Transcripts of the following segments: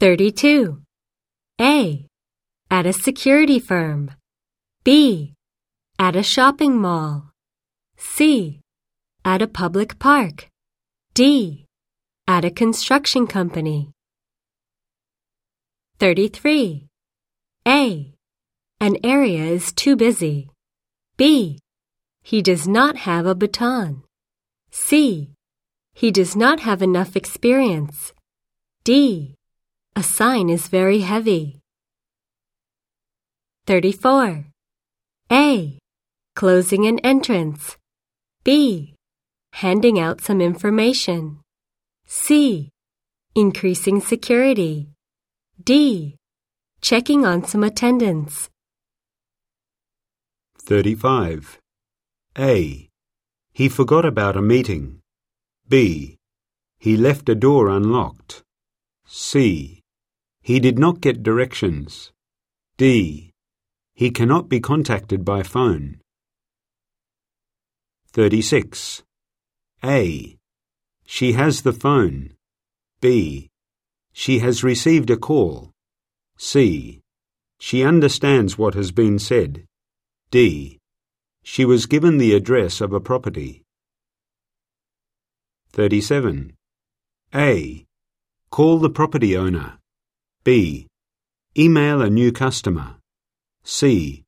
32. A. At a security firm. B. At a shopping mall. C. At a public park. D. At a construction company. 33. A. An area is too busy. B. He does not have a baton. C. He does not have enough experience. D. A sign is very heavy. 34. A. Closing an entrance. B. Handing out some information. C. Increasing security. D. Checking on some attendance. 35. A. He forgot about a meeting. B. He left a door unlocked. C. He did not get directions. D. He cannot be contacted by phone. 36. A. She has the phone. B. She has received a call. C. She understands what has been said. D. She was given the address of a property. 37. A. Call the property owner. B. Email a new customer. C.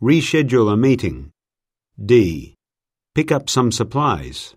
Reschedule a meeting. D. Pick up some supplies.